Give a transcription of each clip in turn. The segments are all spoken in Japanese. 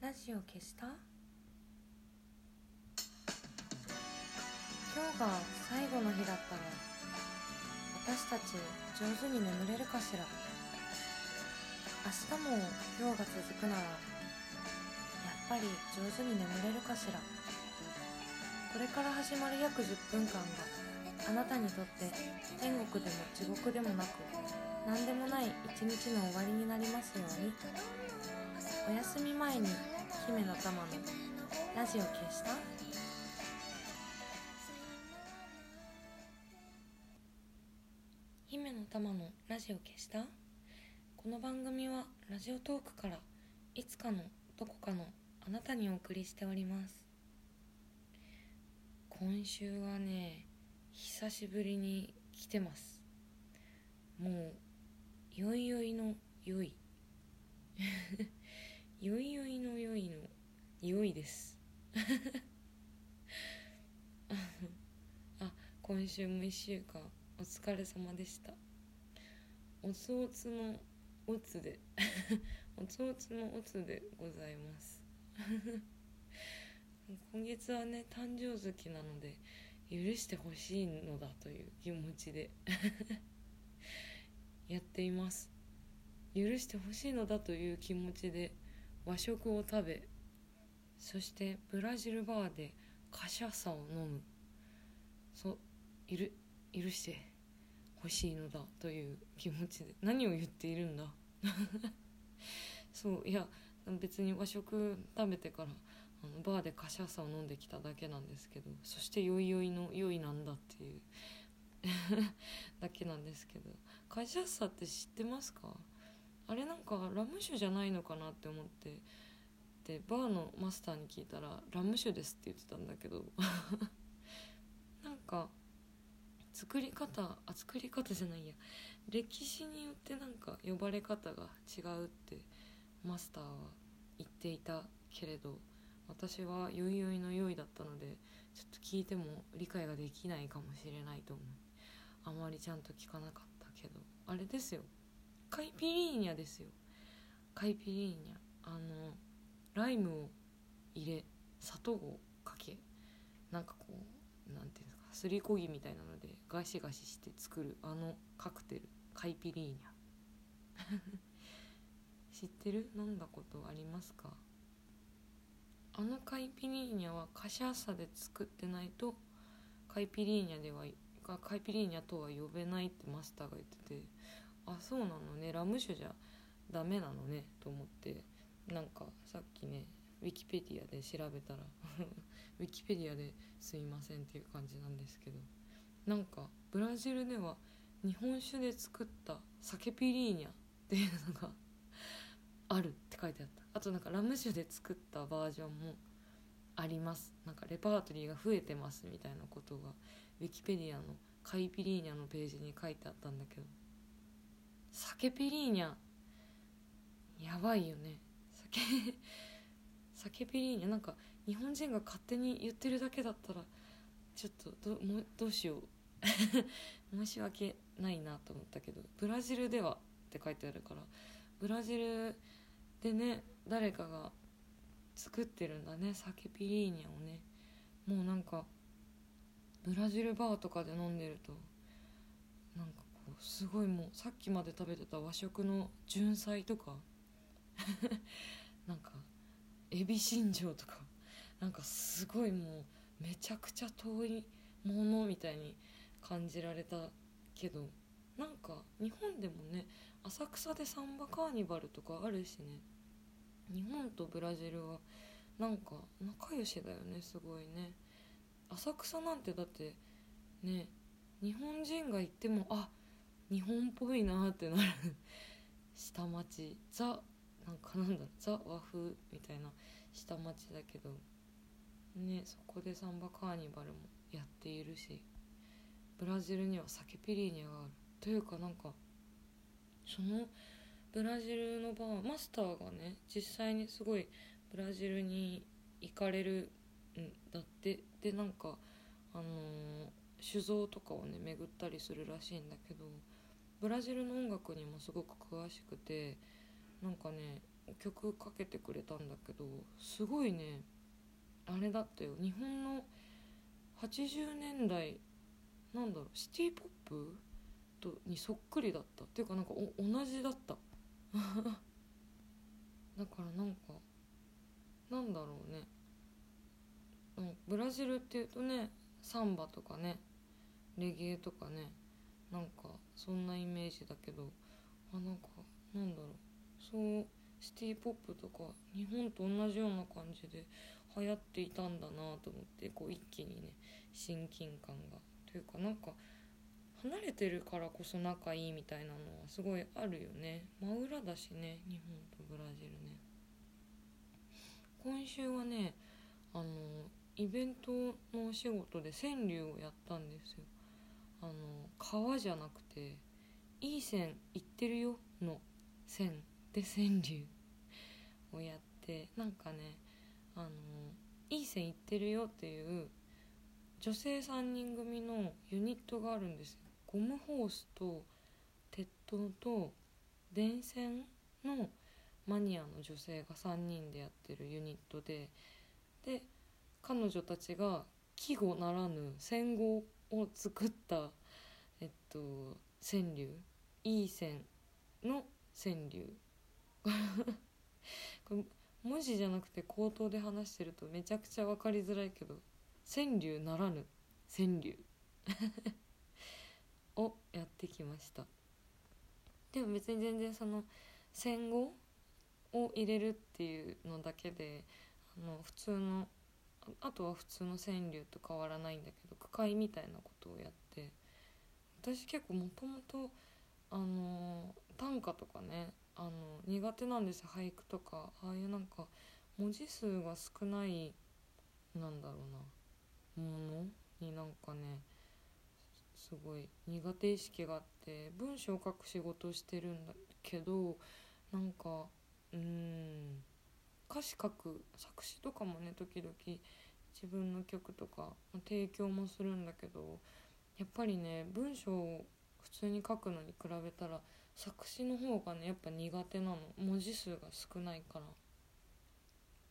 ラジオ消した？今日が最後の日だったら私たち上手に眠れるかしら？明日も今日が続くならやっぱり上手に眠れるかしら？これから始まる約10分間があなたにとって天国でも地獄でもなく何でもない一日の終わりになりますように。お休み前に姫の玉のラジオ消した？姫の玉のラジオ消した？この番組はラジオトークからいつかのどこかのあなたにお送りしております。今週はね久しぶりに来てます。もうよいよいのよい。よいよいのよいのよいです。あ今週も1週間お疲れ様でした。おつおつのおつで おつおつのおつでございます。今月はね誕生月なので許してほしいのだという気持ちでやっています。許してほしいのだという気持ちで和食を食べそしてブラジルバーでカシャッサを飲む。そういる許してほしいのだという気持ちで何を言っているんだ。そういや別に和食食べてからあのバーでカシャッサを飲んできただけなんですけどそしてよいよいのよいなんだっていう。だけなんですけどカシャサって知ってますか？あれなんかラム酒じゃないのかなって思って。でバーのマスターに聞いたら「ラム酒です」って言ってたんだけど。なんか作り方あ作り方じゃないや。歴史によってなんか呼ばれ方が違うってマスターは言っていたけれど私は「よいよいのよい」だったのでちょっと聞いても理解ができないかもしれないと思う。あまりちゃんと聞かなかったけど。あれですよ。カイピリーニャですよ。カイピリーニャ。あのライムを入れ砂糖をかけなんかこうなんていうんですかすりこぎみたいなのでガシガシして作るあのカクテル。カイピリーニャ。知ってる？飲んだことありますか？あのカイピリーニャはカシャッサで作ってないとカイピリーニャではカイピリーニャとは呼べないってマスターが言っててあそうなのね。ラム酒じゃダメなのね。と思って。なんかさっきねウィキペディアで調べたら ウィキペディアですいませんっていう感じなんですけど。なんかブラジルでは日本酒で作ったサケピリーニャっていうのが あるって書いてあった。あとなんかラム酒で作ったバージョンもあります。なんかレパートリーが増えてますみたいなことがウィキペディアのカイピリーニャのページに書いてあったんだけど。サケピリーニャ。やばいよね。酒酒ピリーニャ。なんか日本人が勝手に言ってるだけだったらちょっとどもどうしよう。申し訳ないなと思ったけどブラジルではって書いてあるからブラジルでね誰かが作ってるんだね酒ピリーニャをね。もうなんかブラジルバーとかで飲んでるとなんかすごいもうさっきまで食べてた和食の純菜とか なんかエビ新庄とかなんかすごいもうめちゃくちゃ遠いものみたいに感じられたけどなんか日本でもね浅草でサンバカーニバルとかあるしね日本とブラジルはなんか仲良しだよねすごいね。浅草なんてだってね日本人が行ってもあ日本っぽいなってなる下町ザなんかなんだザ和風みたいな下町だけどねそこでサンバカーニバルもやっているしブラジルにはサケピリーニャがあるというかなんかそのブラジルのバーマスターがね実際にすごいブラジルに行かれるんだってでなんかあのー、酒造とかをね巡ったりするらしいんだけどブラジルの音楽にもすごく詳しくてなんかね曲かけてくれたんだけどすごいねあれだったよ。日本の80年代なんだろうシティ・ポップとにそっくりだった。っていうかなんかお同じだった。だからなんかなんだろうね。ブラジルっていうとねサンバとかねレゲエとかねそんなイメージだけどあなんかなんだろう。そうシティ・ポップとか日本と同じような感じで流行っていたんだなと思ってこう一気にね親近感が。というかなんか離れてるからこそ仲いいみたいなのはすごいあるよね。真裏だしね日本とブラジルね。今週はねあのイベントのお仕事で川柳をやったんですよ。あの川じゃなくて「いい線いってるよ」の線で川柳をやってなんかねあのいい線いってるよっていう女性3人組のユニットがあるんですゴムホースと鉄塔と電線のマニアの女性が3人でやってるユニットでで彼女たちが季語ならぬ戦後を作ったえっと川柳。いい線の川柳。これ文字じゃなくて口頭で話してるとめちゃくちゃ分かりづらいけど川柳ならぬ川柳。をやってきました。でも別に全然その戦後を入れるっていうのだけであの普通のあとは普通の川柳と変わらないんだけど句会みたいなことをやって私結構もともとあの短歌とかねあの苦手なんです俳句とか。ああいうなんか文字数が少ないなんだろうなものになんかねすごい苦手意識があって文章を書く仕事をしてるんだけどなんかうん歌詞書く作詞とかもね時々自分の曲とか提供もするんだけどやっぱりね文章を普通に書くのに比べたら作詞の方がねやっぱ苦手なの。文字数が少ないから。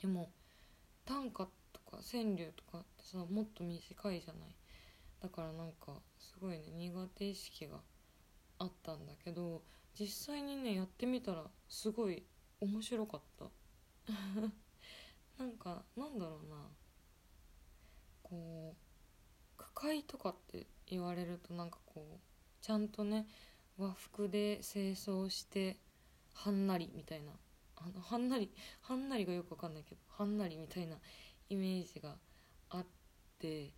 でも短歌とか川柳とかってさもっと短いじゃない。だからなんかすごいね苦手意識があったんだけど実際にねやってみたらすごい面白かった。なんかなんだろうな。こう句会とかって言われるとなんかこうちゃんとね和服で清掃してはんなりみたいなあのはんなりはんなりがよくわかんないけどはんなりみたいなイメージがあって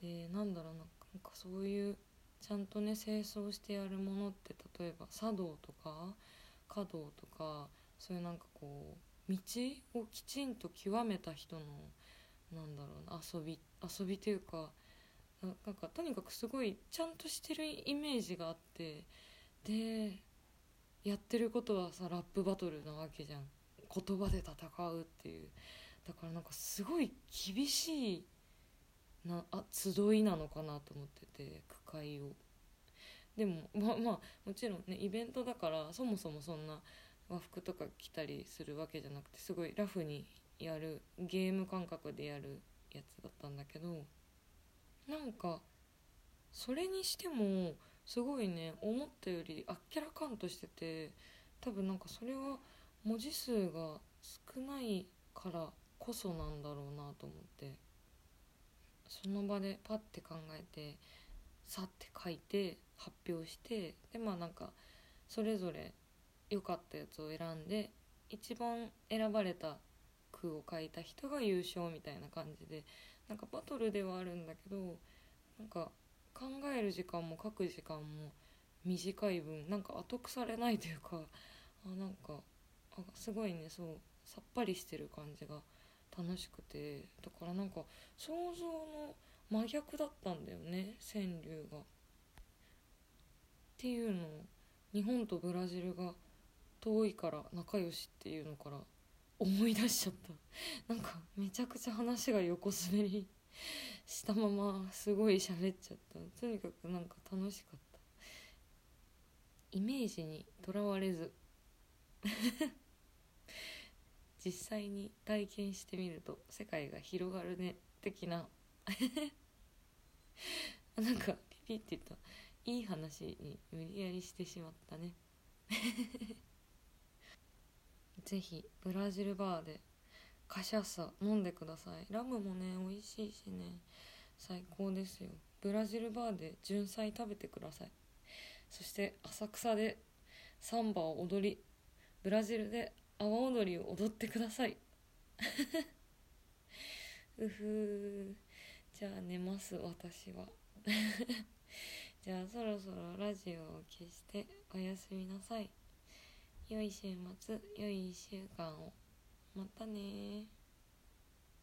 でなんだろうななんかそういうちゃんとね清掃してやるものって例えば茶道とか華道とかそういうなんかこう道をきちんと極めた人のなんだろうな遊び遊びというかなんかとにかくすごいちゃんとしてるイメージがあってでやってることはさラップバトルなわけじゃん。言葉で戦うっていう。だからなんかすごい厳しいなあ集いなのかなと思ってて句会を。でもまあまあもちろんねイベントだからそもそもそんな和服とか着たりするわけじゃなくてすごいラフにやるゲーム感覚でやるやつだったんだけどなんかそれにしてもすごいね思ったよりあっけらかんとしてて多分なんかそれは文字数が少ないからこそなんだろうなと思ってその場でパッて考えてさって書いて発表してでまあなんかそれぞれ良かったやつを選んで一番選ばれた句を書いた人が優勝みたいな感じでなんかバトルではあるんだけどなんか考える時間も書く時間も短い分なんか後腐れないというかあなんかあすごいねそうさっぱりしてる感じが楽しくてだからなんか想像の真逆だったんだよね川柳が。っていうのを日本とブラジルが遠いから仲良しっていうのから思い出しちゃった。なんかめちゃくちゃ話が横滑りしたまますごい喋っちゃった。とにかくなんか楽しかった。イメージにとらわれず。実際に体験してみると世界が広がるね的な。なんかピピって言った。いい話に無理やりしてしまったね。ぜひブラジルバーでカシャッサ飲んでください。ラムもね美味しいしね。最高ですよ。ブラジルバーで純菜食べてください。そして浅草でサンバを踊りブラジルで阿波踊りを踊ってください。うふじゃあ寝ます私は。じゃあそろそろラジオを消しておやすみなさい。良い週末良い1週間を。またね